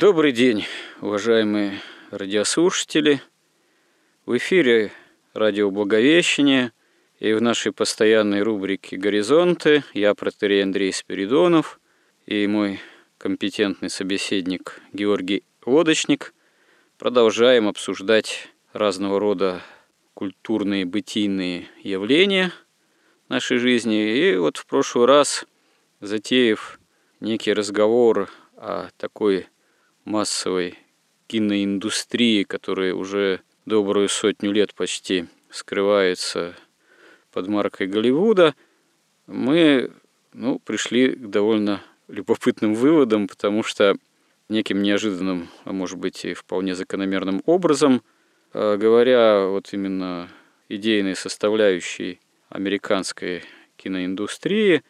Добрый день, уважаемые радиослушатели. В эфире радио Благовещение и в нашей постоянной рубрике «Горизонты» я, протерей Андрей Спиридонов, и мой компетентный собеседник Георгий Лодочник продолжаем обсуждать разного рода культурные бытийные явления нашей жизни. И вот в прошлый раз, затеяв некий разговор о такой массовой киноиндустрии, которая уже добрую сотню лет почти скрывается под маркой Голливуда, мы ну, пришли к довольно любопытным выводам, потому что неким неожиданным, а может быть и вполне закономерным образом, а, говоря вот именно идейной составляющей американской киноиндустрии,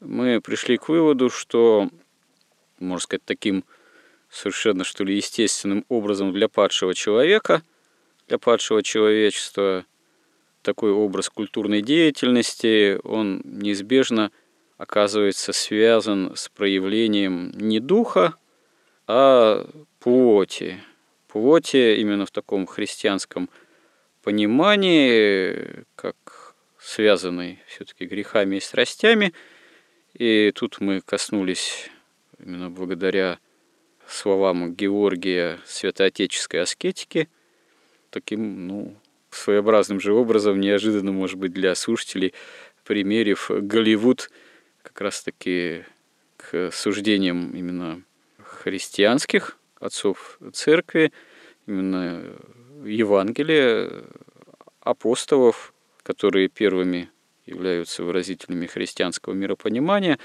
мы пришли к выводу, что, можно сказать, таким совершенно, что ли, естественным образом для падшего человека, для падшего человечества. Такой образ культурной деятельности, он неизбежно оказывается связан с проявлением не духа, а плоти. Плоти именно в таком христианском понимании, как связанной все-таки грехами и страстями. И тут мы коснулись именно благодаря словам Георгия святоотеческой аскетики, таким, ну, своеобразным же образом, неожиданно, может быть, для слушателей, примерив Голливуд как раз-таки к суждениям именно христианских отцов церкви, именно Евангелия, апостолов, которые первыми являются выразителями христианского миропонимания.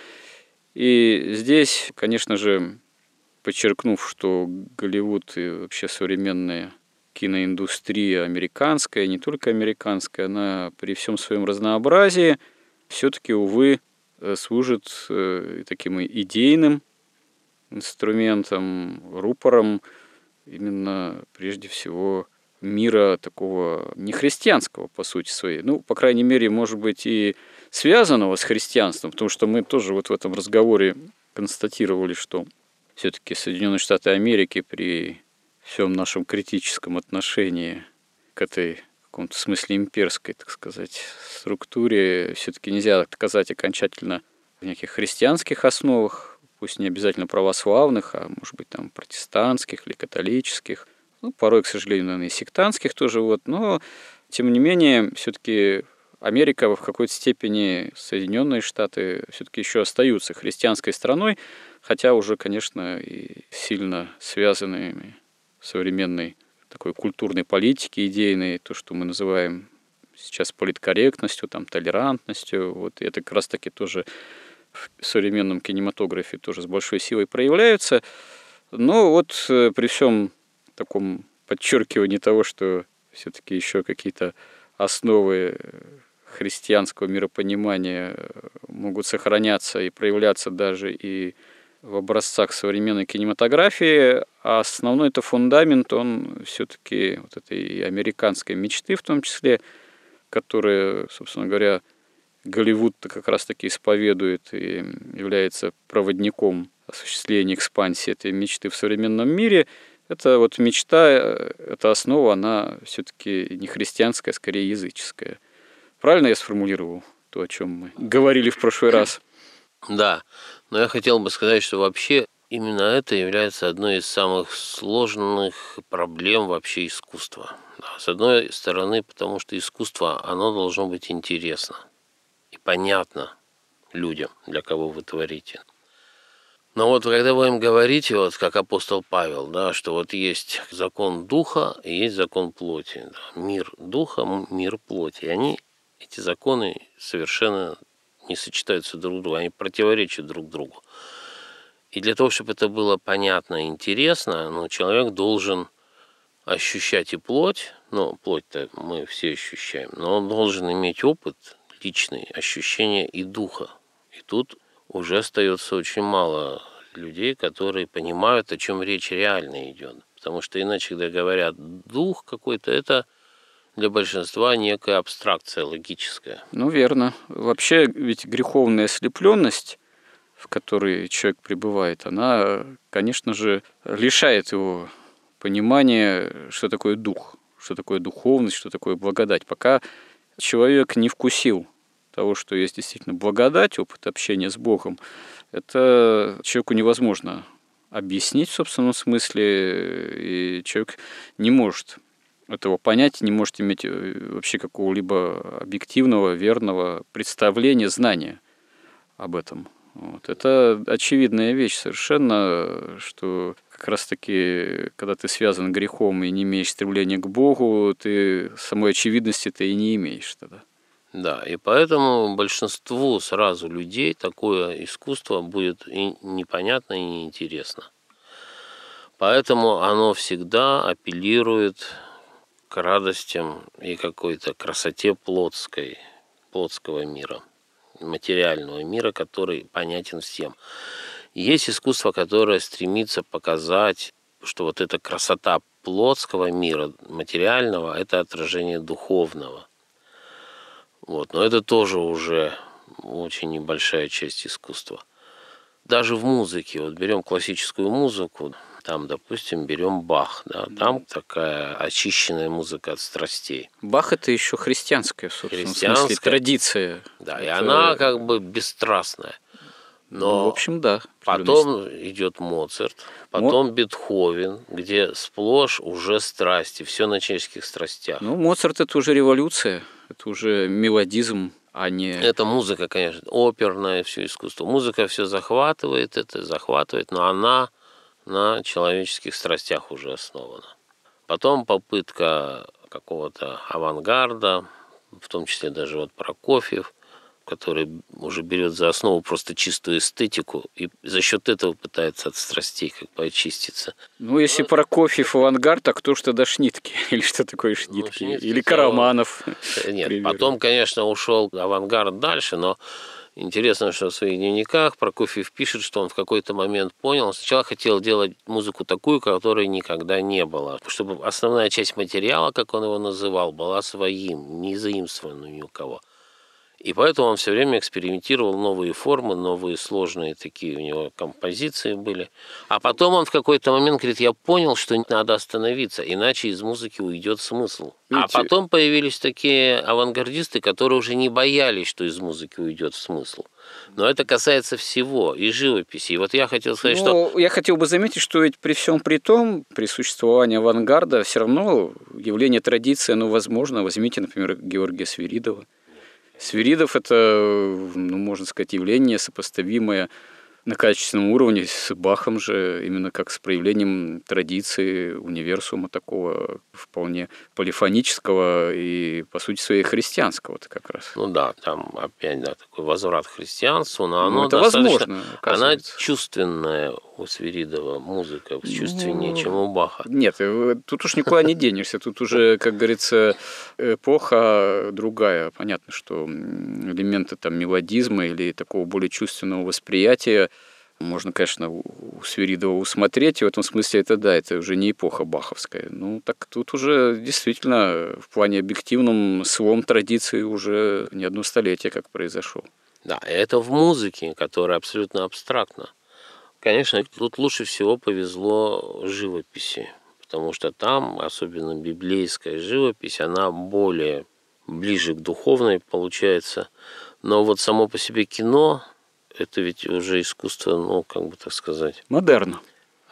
И здесь, конечно же, подчеркнув, что Голливуд и вообще современная киноиндустрия американская, не только американская, она при всем своем разнообразии все-таки, увы, э, служит э, таким идейным инструментом, рупором именно прежде всего мира такого нехристианского, по сути своей. Ну, по крайней мере, может быть, и связанного с христианством, потому что мы тоже вот в этом разговоре констатировали, что все-таки Соединенные Штаты Америки при всем нашем критическом отношении к этой в каком-то смысле имперской, так сказать, структуре, все-таки нельзя отказать окончательно в неких христианских основах, пусть не обязательно православных, а может быть там протестантских или католических, ну, порой, к сожалению, наверное, и сектантских тоже, вот, но тем не менее, все-таки Америка в какой-то степени, Соединенные Штаты все-таки еще остаются христианской страной, хотя уже, конечно, и сильно связанными современной такой культурной политики идейной, то, что мы называем сейчас политкорректностью, там, толерантностью, вот это как раз-таки тоже в современном кинематографе тоже с большой силой проявляются. Но вот э, при всем таком подчеркивании того, что все-таки еще какие-то основы христианского миропонимания могут сохраняться и проявляться даже и в образцах современной кинематографии, а основной это фундамент, он все-таки вот этой американской мечты в том числе, которая, собственно говоря, Голливуд-то как раз-таки исповедует и является проводником осуществления экспансии этой мечты в современном мире, это вот мечта, эта основа, она все-таки не христианская, а скорее языческая. Правильно я сформулировал то, о чем мы говорили в прошлый раз? Да, но я хотел бы сказать, что вообще именно это является одной из самых сложных проблем вообще искусства. С одной стороны, потому что искусство, оно должно быть интересно и понятно людям, для кого вы творите. Но вот когда будем говорить, вот как апостол Павел, да, что вот есть закон духа и есть закон плоти. Да, мир духа, мир плоти. И они, эти законы совершенно не сочетаются друг с другом, они противоречат друг другу. И для того, чтобы это было понятно и интересно, ну, человек должен ощущать и плоть, ну, плоть-то мы все ощущаем, но он должен иметь опыт личный, ощущение и духа. И тут уже остается очень мало людей, которые понимают, о чем речь реально идет. Потому что иначе, когда говорят дух какой-то, это для большинства некая абстракция логическая. Ну, верно. Вообще, ведь греховная ослепленность, в которой человек пребывает, она, конечно же, лишает его понимания, что такое дух, что такое духовность, что такое благодать. Пока человек не вкусил того, что есть действительно благодать, опыт общения с Богом, это человеку невозможно объяснить в собственном смысле, и человек не может этого понять, не может иметь э, вообще какого-либо объективного, верного представления, знания об этом. Вот. Это очевидная вещь совершенно, что как раз-таки, когда ты связан грехом и не имеешь стремления к Богу, ты самой очевидности ты и не имеешь тогда. Да, и поэтому большинству сразу людей такое искусство будет и непонятно и неинтересно. Поэтому оно всегда апеллирует к радостям и какой-то красоте плотской, плотского мира, материального мира, который понятен всем. Есть искусство, которое стремится показать, что вот эта красота плотского мира, материального, это отражение духовного – вот. Но это тоже уже очень небольшая часть искусства. Даже в музыке, вот берем классическую музыку, там, допустим, берем Бах, да, там такая очищенная музыка от страстей. Бах это еще христианская, собственно, христианская, смысле, традиция. Да, это... и она как бы бесстрастная. Но ну, в общем, да. Потом идет Моцарт, потом Мо... Бетховен, где сплошь уже страсти, все на человеческих страстях. Ну, Моцарт это уже революция, это уже мелодизм, а не... Это музыка, конечно, оперное все искусство. Музыка все захватывает, это захватывает, но она на человеческих страстях уже основана. Потом попытка какого-то авангарда, в том числе даже вот Прокофьев – который уже берет за основу просто чистую эстетику и за счет этого пытается от страстей как бы очиститься. Ну, если про Прокофьев авангард, так кто ж тогда Шнитки? Или что такое Шнитки? Ну, Шнитки Или Караманов? Э, нет, потом, конечно, ушел авангард дальше, но Интересно, что в своих дневниках Прокофьев пишет, что он в какой-то момент понял, сначала хотел делать музыку такую, которой никогда не было, чтобы основная часть материала, как он его называл, была своим, не заимствованным ни у кого. И поэтому он все время экспериментировал новые формы, новые сложные такие у него композиции были. А потом он в какой-то момент говорит, я понял, что надо остановиться, иначе из музыки уйдет смысл. А Видите? А потом появились такие авангардисты, которые уже не боялись, что из музыки уйдет смысл. Но это касается всего, и живописи. И вот я хотел сказать, ну, что... Я хотел бы заметить, что ведь при всем при том, при существовании авангарда, все равно явление традиции, оно возможно. Возьмите, например, Георгия Свиридова. Свиридов – это, ну, можно сказать, явление сопоставимое на качественном уровне с Бахом же, именно как с проявлением традиции универсума такого вполне полифонического и, по сути своей, христианского -то как раз. Ну да, там опять да, такой возврат к христианству, но ну, оно ну, это возможно, она чувственная у Свиридова музыка, чувственнее, ну, чем у Баха. Нет, э, тут уж никуда не денешься, тут уже, как говорится, эпоха другая. Понятно, что элементы там мелодизма или такого более чувственного восприятия Можно, конечно, у Свиридова усмотреть, и в этом смысле это да, это уже не эпоха баховская. Ну, так тут уже действительно в плане объективном слом традиции уже не одно столетие как произошел. Да, это в музыке, которая абсолютно абстрактна. Конечно, тут лучше всего повезло живописи, потому что там, особенно библейская живопись, она более ближе к духовной получается. Но вот само по себе кино, это ведь уже искусство, ну, как бы так сказать... Модерн.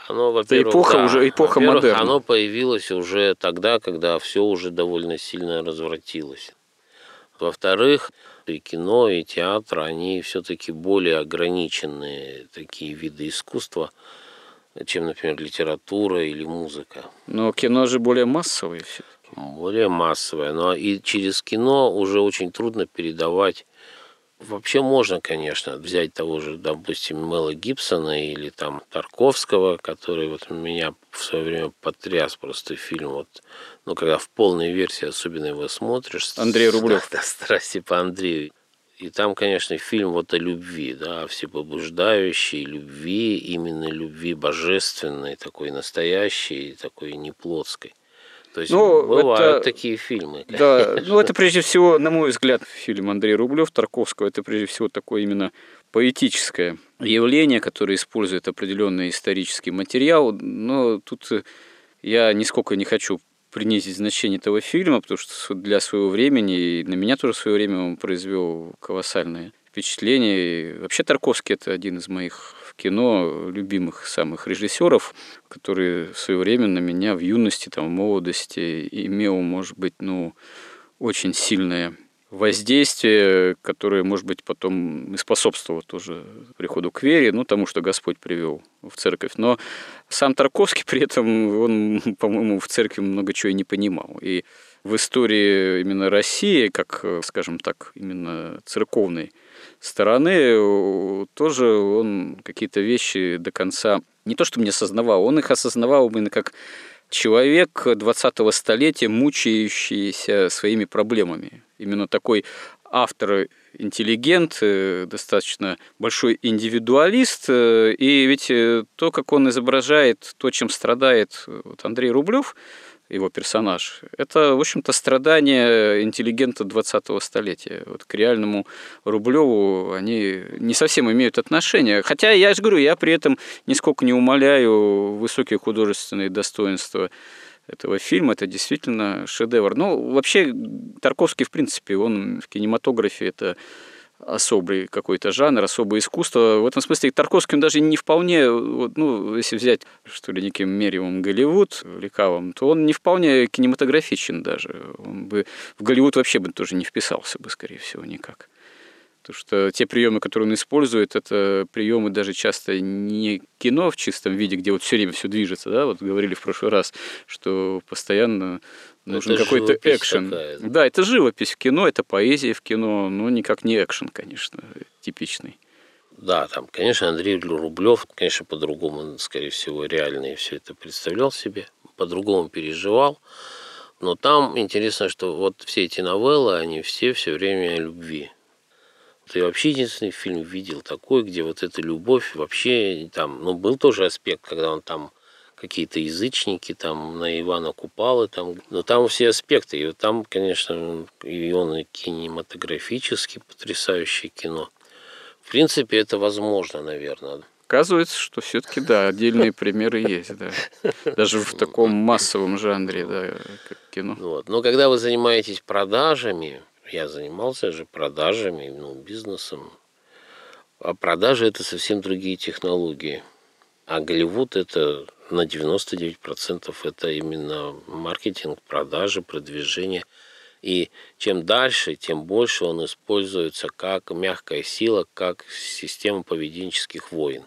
Оно, во-первых, эпоха да, уже эпоха модерна. Оно появилось уже тогда, когда все уже довольно сильно развратилось. Во-вторых, и кино, и театр, они все-таки более ограниченные такие виды искусства, чем, например, литература или музыка. Но кино же более массовое все. Более массовое. Но и через кино уже очень трудно передавать Вообще можно, конечно, взять того же, допустим, Мэла Гибсона или там Тарковского, который вот меня в свое время потряс просто фильм. Вот, ну, когда в полной версии особенно его смотришь. Андрей Рублев. Да, страсти по Андрею. И там, конечно, фильм вот о любви, да, всепобуждающей любви, именно любви божественной, такой настоящей, такой неплотской. То есть ну, бывают это, такие фильмы. Да, ну это прежде всего, на мой взгляд, фильм Андрея Рублев Тарковского, это прежде всего такое именно поэтическое явление, которое использует определенный исторический материал. Но тут я нисколько не хочу принизить значение этого фильма, потому что для своего времени, и на меня тоже в свое время он произвел колоссальное впечатление. И вообще Тарковский это один из моих кино любимых самых режиссеров, который в свое время на меня в юности, там, в молодости имел, может быть, ну, очень сильное воздействие, которое, может быть, потом и способствовало тоже приходу к вере, ну, тому, что Господь привел в церковь. Но сам Тарковский при этом, он, по-моему, в церкви много чего и не понимал. И в истории именно России, как, скажем так, именно церковной стороны, тоже он какие-то вещи до конца не то, что не осознавал, он их осознавал именно как человек 20-го столетия, мучающийся своими проблемами. Именно такой автор интеллигент, э, достаточно большой индивидуалист, э, и ведь э, то, как он изображает то, чем страдает вот Андрей Рублев, его персонаж, это, в общем-то, страдания интеллигента 20-го столетия. Вот к реальному Рублеву они не совсем имеют отношение. Хотя, я же говорю, я при этом нисколько не умоляю высокие художественные достоинства этого фильма. Это действительно шедевр. Ну, вообще, Тарковский, в принципе, он в кинематографе это особый какой-то жанр, особое искусство. В этом смысле Тарковский он даже не вполне, ну, если взять, что ли, неким меревым Голливуд, лекавым, то он не вполне кинематографичен даже. Он бы в Голливуд вообще бы тоже не вписался бы, скорее всего, никак. Потому что те приемы, которые он использует, это приемы даже часто не кино в чистом виде, где вот все время все движется, да, вот говорили в прошлый раз, что постоянно Нужен какой-то экшен. Такая. Да, это живопись в кино, это поэзия в кино, но никак не экшен, конечно, типичный. Да, там, конечно, Андрей Рублев, конечно, по-другому, скорее всего, реально все это представлял себе, по-другому переживал. Но там интересно, что вот все эти новеллы, они все все время о любви. Ты вообще единственный фильм видел такой, где вот эта любовь вообще там, ну, был тоже аспект, когда он там какие-то язычники, там на Ивана Купалы, там, но там все аспекты. И там, конечно, и он и кинематографически потрясающее кино. В принципе, это возможно, наверное. Оказывается, что все-таки, да, отдельные примеры есть, да. Даже в таком массовом жанре, да, как кино. Вот. Но когда вы занимаетесь продажами, я занимался же продажами, ну, бизнесом, а продажи это совсем другие технологии. А Голливуд это на 99% это именно маркетинг, продажи, продвижение. И чем дальше, тем больше он используется как мягкая сила, как система поведенческих войн.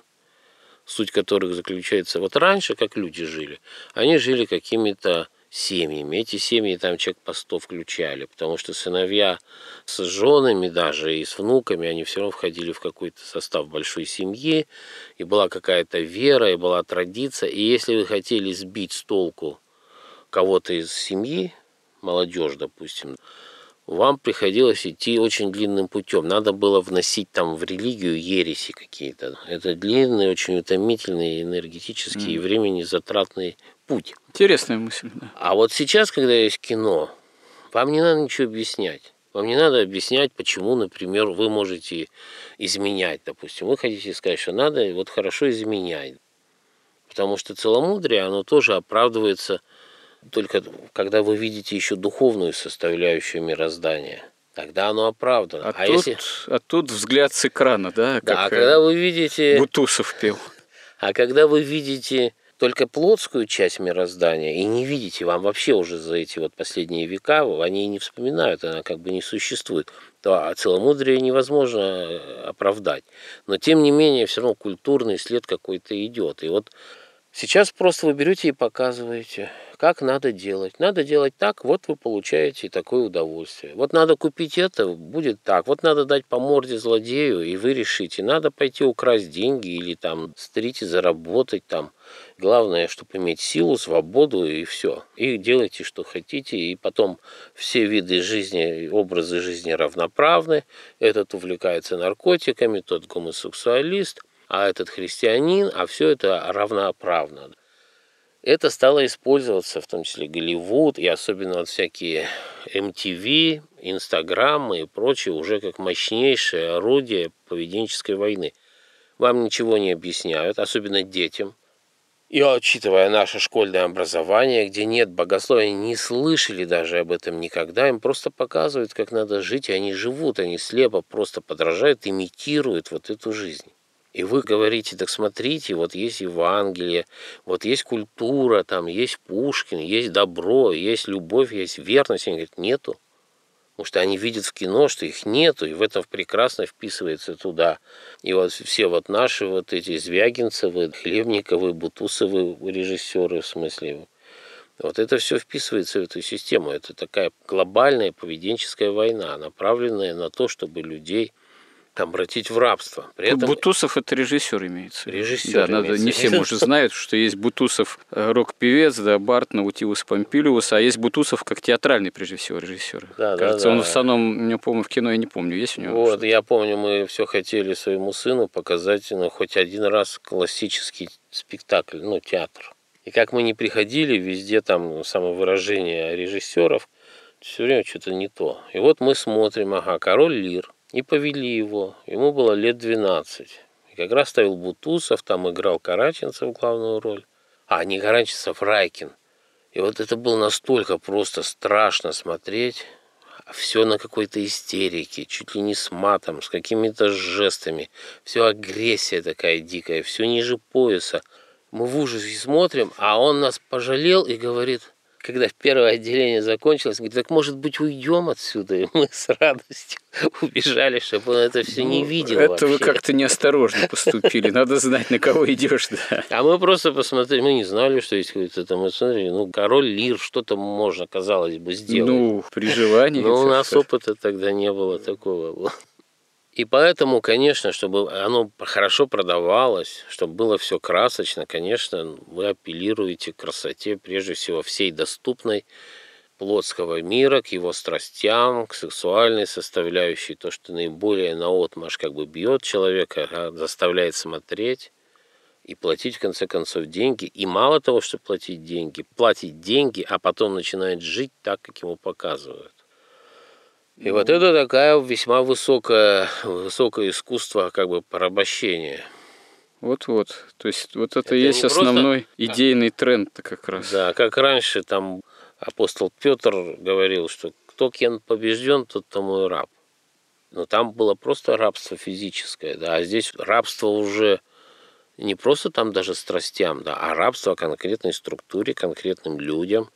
Суть которых заключается, вот раньше, как люди жили, они жили какими-то семьями. Эти семьи там человек по 100 включали, потому что сыновья с женами даже и с внуками, они все равно входили в какой-то состав большой семьи, и была какая-то вера, и была традиция. И если вы хотели сбить с толку кого-то из семьи, молодежь, допустим, вам приходилось идти очень длинным путем. Надо было вносить там в религию ереси какие-то. Это длинный, очень утомительный, энергетический mm. и времени затратный путь. Интересная мысль, да. А вот сейчас, когда есть кино, вам не надо ничего объяснять. Вам не надо объяснять, почему, например, вы можете изменять, допустим. Вы хотите сказать, что надо вот хорошо изменять. Потому что целомудрие, оно тоже оправдывается только когда вы видите еще духовную составляющую мироздания. Тогда оно оправдано. А, а, тут, если... а тут взгляд с экрана, да? Да, как а когда вы видите... Бутусов пел. А когда вы видите только плотскую часть мироздания и не видите, вам вообще уже за эти вот последние века, они и не вспоминают, она как бы не существует, то целомудрие невозможно э, оправдать. Но тем не менее, все равно культурный след какой-то идет. И вот сейчас просто вы берете и показываете – как надо делать. Надо делать так, вот вы получаете такое удовольствие. Вот надо купить это, будет так. Вот надо дать по морде злодею, и вы решите, надо пойти украсть деньги или там стрить и заработать там. Главное, чтобы иметь силу, свободу и все. И делайте, что хотите. И потом все виды жизни, образы жизни равноправны. Этот увлекается наркотиками, тот гомосексуалист, а этот христианин, а все это равноправно это стало использоваться, в том числе Голливуд и особенно вот всякие MTV, Инстаграм и прочее, уже как мощнейшее орудие поведенческой войны. Вам ничего не объясняют, особенно детям. И учитывая наше школьное образование, где нет богословия, не слышали даже об этом никогда, им просто показывают, как надо жить, и они живут, они слепо просто подражают, имитируют вот эту жизнь. И вы говорите, так смотрите, вот есть Евангелие, вот есть культура, там есть Пушкин, есть добро, есть любовь, есть верность. Они говорят, нету. Потому что они видят в кино, что их нету, и в этом прекрасно вписывается туда. И вот все вот наши вот эти Звягинцевы, Хлебниковы, Бутусовы режиссеры, в смысле, вот это все вписывается в эту систему. Это такая глобальная поведенческая война, направленная на то, чтобы людей обратить в рабство. При этом... Бутусов это режиссер имеется. Режиссер. Да, надо, не все, может, знают, что есть Бутусов э, рок-певец, да, Барт, Наутилус Помпилиус, а есть Бутусов как театральный, прежде всего, режиссер. Да, Кажется, да, да. он в основном, я помню, в кино я не помню, есть у него? Вот, я помню, мы все хотели своему сыну показать, ну, хоть один раз классический спектакль, ну, театр. И как мы не приходили, везде там самовыражение режиссеров, все время что-то не то. И вот мы смотрим, ага, король Лир, и повели его. Ему было лет 12. И как раз ставил Бутусов, там играл Караченцев главную роль. А, не Караченцев, Райкин. И вот это было настолько просто страшно смотреть. Все на какой-то истерике, чуть ли не с матом, с какими-то жестами. Все агрессия такая дикая, все ниже пояса. Мы в ужасе смотрим, а он нас пожалел и говорит – когда первое отделение закончилось, говорит, так может быть уйдем отсюда? И мы с радостью убежали, чтобы он это все не ну, видел. Это вообще. вы как-то неосторожно поступили. Надо знать, на кого идешь. Да. А мы просто посмотрели, мы не знали, что есть какой-то там, мы смотрели, ну, король Лир, что-то можно, казалось бы, сделать. Ну, при желании. Но у нас опыта тогда не было такого. И поэтому, конечно, чтобы оно хорошо продавалось, чтобы было все красочно, конечно, вы апеллируете к красоте, прежде всего, всей доступной плотского мира, к его страстям, к сексуальной составляющей, то, что наиболее наотмашь как бы бьет человека, а заставляет смотреть и платить, в конце концов, деньги. И мало того, что платить деньги, платить деньги, а потом начинает жить так, как ему показывают. И вот это такая весьма высокое, высокое искусство как бы порабощения. Вот-вот. То есть вот это, это есть основной просто... идейный тренд как раз. Да, как раньше там апостол Петр говорил, что кто кем побежден, тот тому и раб. Но там было просто рабство физическое, да, а здесь рабство уже не просто там даже страстям, да, а рабство конкретной структуре, конкретным людям,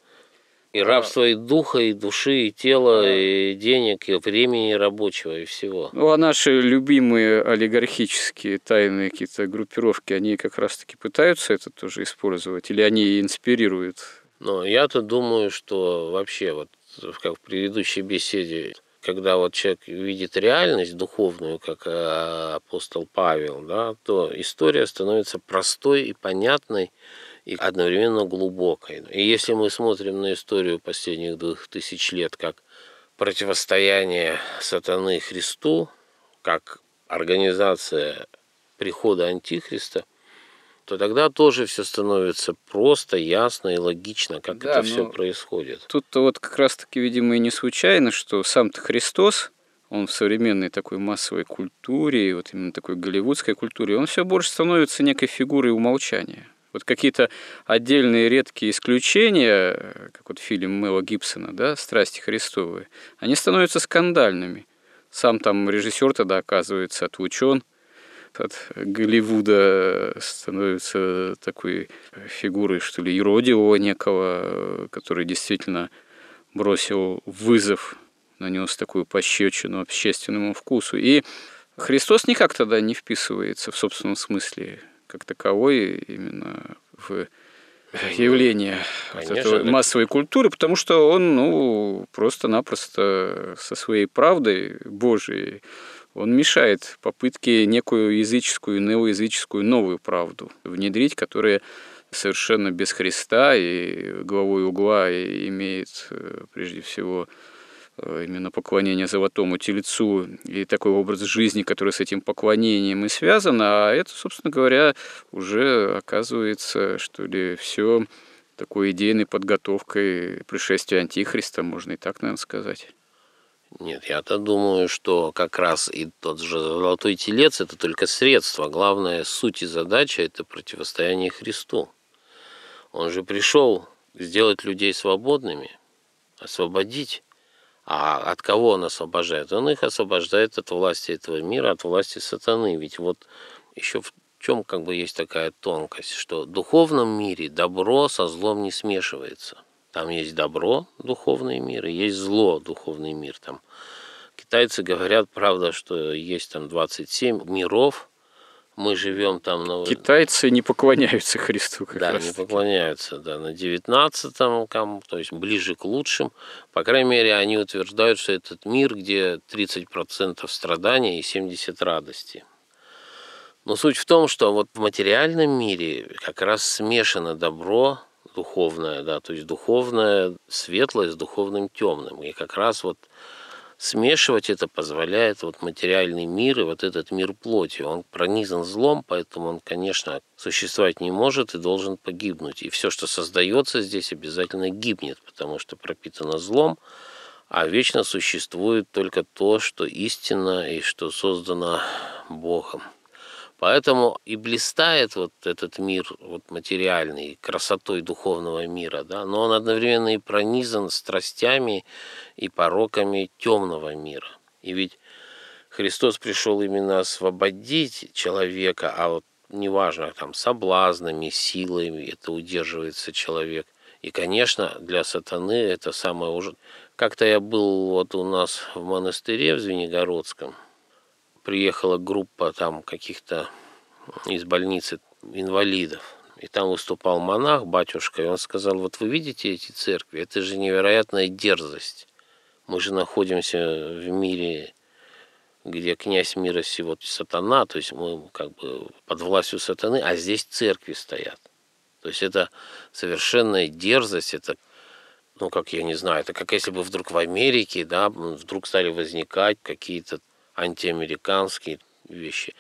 и рабство и духа, и души, и тела, и денег, и времени рабочего, и всего. Ну, а наши любимые олигархические тайные какие-то группировки, они как раз-таки пытаются это тоже использовать, или они инспирируют? Ну, я-то думаю, что вообще, вот как в предыдущей беседе, когда вот человек видит реальность духовную, как э, апостол Павел, да, то история становится простой и понятной, и одновременно глубокой. И если мы смотрим на историю последних двух тысяч лет как противостояние сатаны Христу, как организация прихода Антихриста, то тогда тоже все становится просто, ясно и логично, как да, это все происходит. Тут-то вот как раз-таки, видимо, и не случайно, что сам-то Христос, он в современной такой массовой культуре, вот именно такой голливудской культуре, он все больше становится некой фигурой умолчания. Вот какие-то отдельные редкие исключения, как вот фильм Мэла Гибсона, да, «Страсти Христовые», они становятся скандальными. Сам там режиссер тогда оказывается отлучен – от Голливуда становится такой фигурой, что ли, юродивого некого, который действительно бросил вызов, нанес такую пощечину общественному вкусу. И Христос никак тогда не вписывается в собственном смысле как таковой именно в явление Конечно, вот этой массовой культуры, потому что он ну, просто-напросто со своей правдой Божией он мешает попытке некую языческую, неоязыческую новую правду внедрить, которая совершенно без Христа и главой угла имеет э, прежде всего э, именно поклонение золотому тельцу и такой образ жизни, который с этим поклонением и связан, а это, собственно говоря, уже оказывается, что ли, все такой идейной подготовкой пришествия Антихриста, можно и так, наверное, сказать. Нет, я-то думаю, что как раз и тот же золотой телец – это только средство. Главная суть и задача – это противостояние Христу. Он же пришел сделать людей свободными, освободить. А от кого он освобождает? Он их освобождает от власти этого мира, от власти сатаны. Ведь вот еще в чем как бы есть такая тонкость, что в духовном мире добро со злом не смешивается – там есть добро, духовный мир, и есть зло, духовный мир. Там китайцы говорят, правда, что есть там 27 миров, мы живем там на... Китайцы не поклоняются Христу как Да, раз не поклоняются, да, на 19-м, то есть ближе к лучшим. По крайней мере, они утверждают, что этот мир, где 30% страдания и 70% радости. Но суть в том, что вот в материальном мире как раз смешано добро духовное, да, то есть духовное светлое с духовным темным. И как раз вот смешивать это позволяет вот материальный мир и вот этот мир плоти. Он пронизан злом, поэтому он, конечно, существовать не может и должен погибнуть. И все, что создается здесь, обязательно гибнет, потому что пропитано злом, а вечно существует только то, что истинно и что создано Богом. Поэтому и блистает вот этот мир вот материальный, красотой духовного мира, да, но он одновременно и пронизан страстями и пороками темного мира. И ведь Христос пришел именно освободить человека, а вот неважно, там, соблазнами, силами это удерживается человек. И, конечно, для сатаны это самое уже... Как-то я был вот у нас в монастыре в Звенигородском, приехала группа там каких-то из больницы инвалидов. И там выступал монах, батюшка, и он сказал, вот вы видите эти церкви, это же невероятная дерзость. Мы же находимся в мире, где князь мира сего сатана, то есть мы как бы под властью сатаны, а здесь церкви стоят. То есть это совершенная дерзость, это ну, как я не знаю, это как если бы вдруг в Америке, да, вдруг стали возникать какие-то антиамериканские вещи.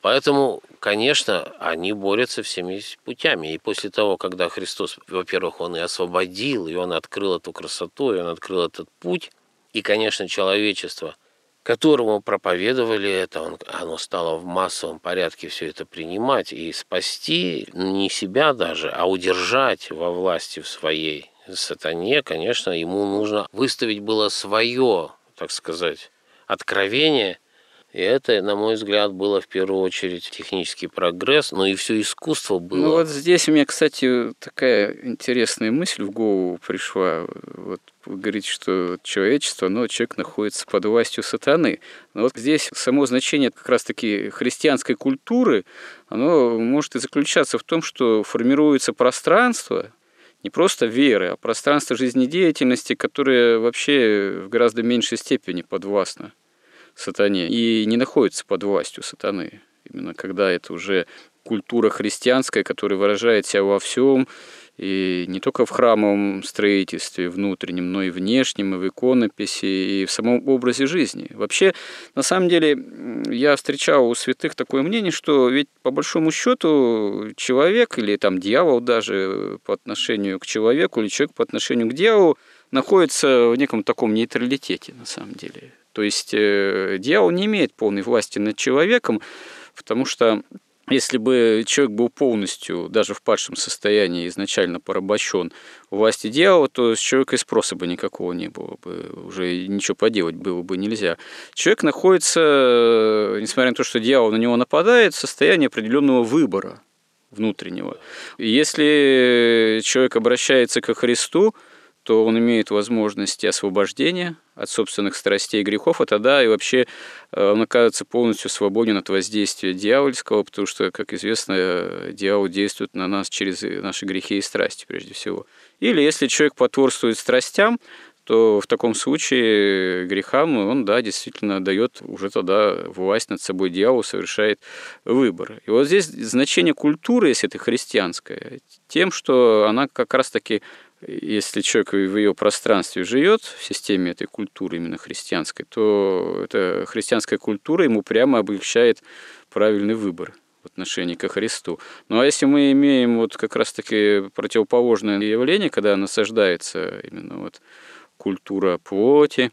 Поэтому, конечно, они борются всеми путями. И после того, когда Христос, во-первых, Он и освободил, и Он открыл эту красоту, и Он открыл этот путь, и, конечно, человечество, которому проповедовали это, он, оно стало в массовом порядке все это принимать и спасти не себя даже, а удержать во власти в своей сатане, конечно, ему нужно выставить было свое, так сказать, откровение – и это, на мой взгляд, было в первую очередь технический прогресс, но и все искусство было. Ну вот здесь у меня, кстати, такая интересная мысль в голову пришла. Вот вы говорите, что человечество, но человек находится под властью сатаны. Но вот здесь само значение как раз-таки христианской культуры, оно может и заключаться в том, что формируется пространство, не просто веры, а пространство жизнедеятельности, которое вообще в гораздо меньшей степени подвластно сатане и не находится под властью сатаны. Именно когда это уже культура христианская, которая выражает себя во всем, и не только в храмовом строительстве внутреннем, но и внешнем, и в иконописи, и в самом образе жизни. Вообще, на самом деле, я встречал у святых такое мнение, что ведь по большому счету человек или там дьявол даже по отношению к человеку или человек по отношению к дьяволу находится в неком таком нейтралитете на самом деле. То есть э, дьявол не имеет полной власти над человеком, потому что если бы человек был полностью, даже в падшем состоянии, изначально порабощен власти дьявола, то с человека и спроса бы никакого не было бы, уже ничего поделать было бы нельзя. Человек находится, несмотря на то, что дьявол на него нападает, в состоянии определенного выбора внутреннего. И если человек обращается ко Христу, то он имеет возможности освобождения от собственных страстей и грехов, а тогда и вообще э, он оказывается полностью свободен от воздействия дьявольского, потому что, как известно, дьявол действует на нас через наши грехи и страсти прежде всего. Или если человек потворствует страстям, то в таком случае грехам он, да, действительно дает уже тогда власть над собой дьявол, совершает выбор. И вот здесь значение культуры, если это христианская, тем, что она как раз-таки если человек в ее пространстве живет, в системе этой культуры именно христианской, то эта христианская культура ему прямо облегчает правильный выбор в отношении ко Христу. Ну а если мы имеем вот как раз-таки противоположное явление, когда насаждается именно вот культура плоти,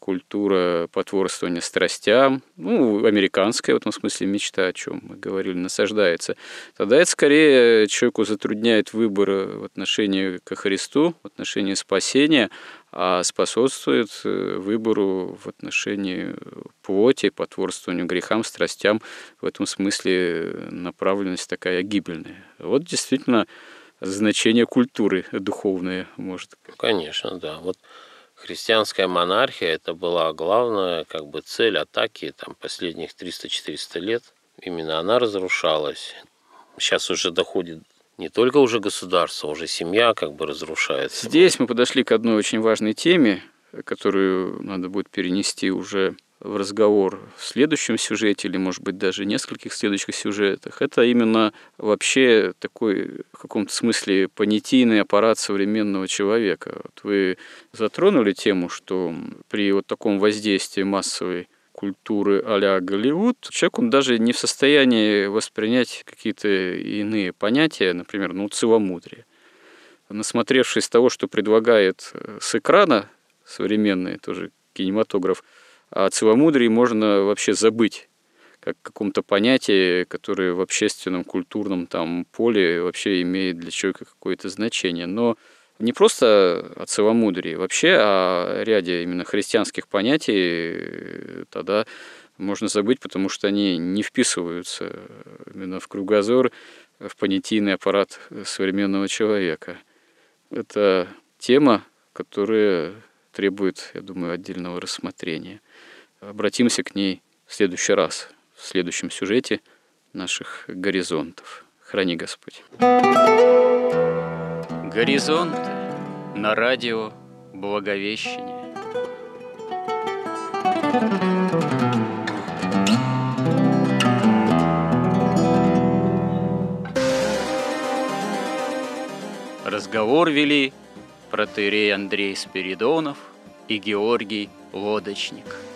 культура потворствования страстям, ну, американская в этом смысле мечта, о чем мы говорили, насаждается, тогда это скорее человеку затрудняет выбор в отношении ко Христу, в отношении спасения, а способствует э, выбору в отношении плоти, потворствованию грехам, страстям. В этом смысле направленность такая гибельная. Вот действительно значение культуры духовное может. Конечно, да. Вот христианская монархия это была главная как бы цель атаки там последних 300-400 лет. Именно она разрушалась. Сейчас уже доходит не только уже государство, уже семья как бы разрушается. Здесь мы подошли к одной очень важной теме, которую надо будет перенести уже в разговор в следующем сюжете или, может быть, даже нескольких следующих сюжетах, это именно вообще такой в каком-то смысле понятийный аппарат современного человека. Вот вы затронули тему, что при вот таком воздействии массовой культуры а-ля Голливуд, человек, он даже не в состоянии воспринять какие-то иные понятия, например, ну, целомудрие. Насмотревшись того, что предлагает э, с экрана современный тоже кинематограф, о целомудрии можно вообще забыть как каком-то понятии, которое в общественном, культурном там поле вообще имеет для человека какое-то значение. Но не просто о целомудрии, вообще о ряде именно христианских понятий тогда можно забыть, потому что они не вписываются именно в кругозор, в понятийный аппарат современного человека. Это тема, которая требует, я думаю, отдельного рассмотрения. Обратимся к ней в следующий раз, в следующем сюжете наших горизонтов. Храни Господь. Горизонт на радио Благовещение. Разговор вели протеерей Андрей Спиридонов и Георгий Лодочник –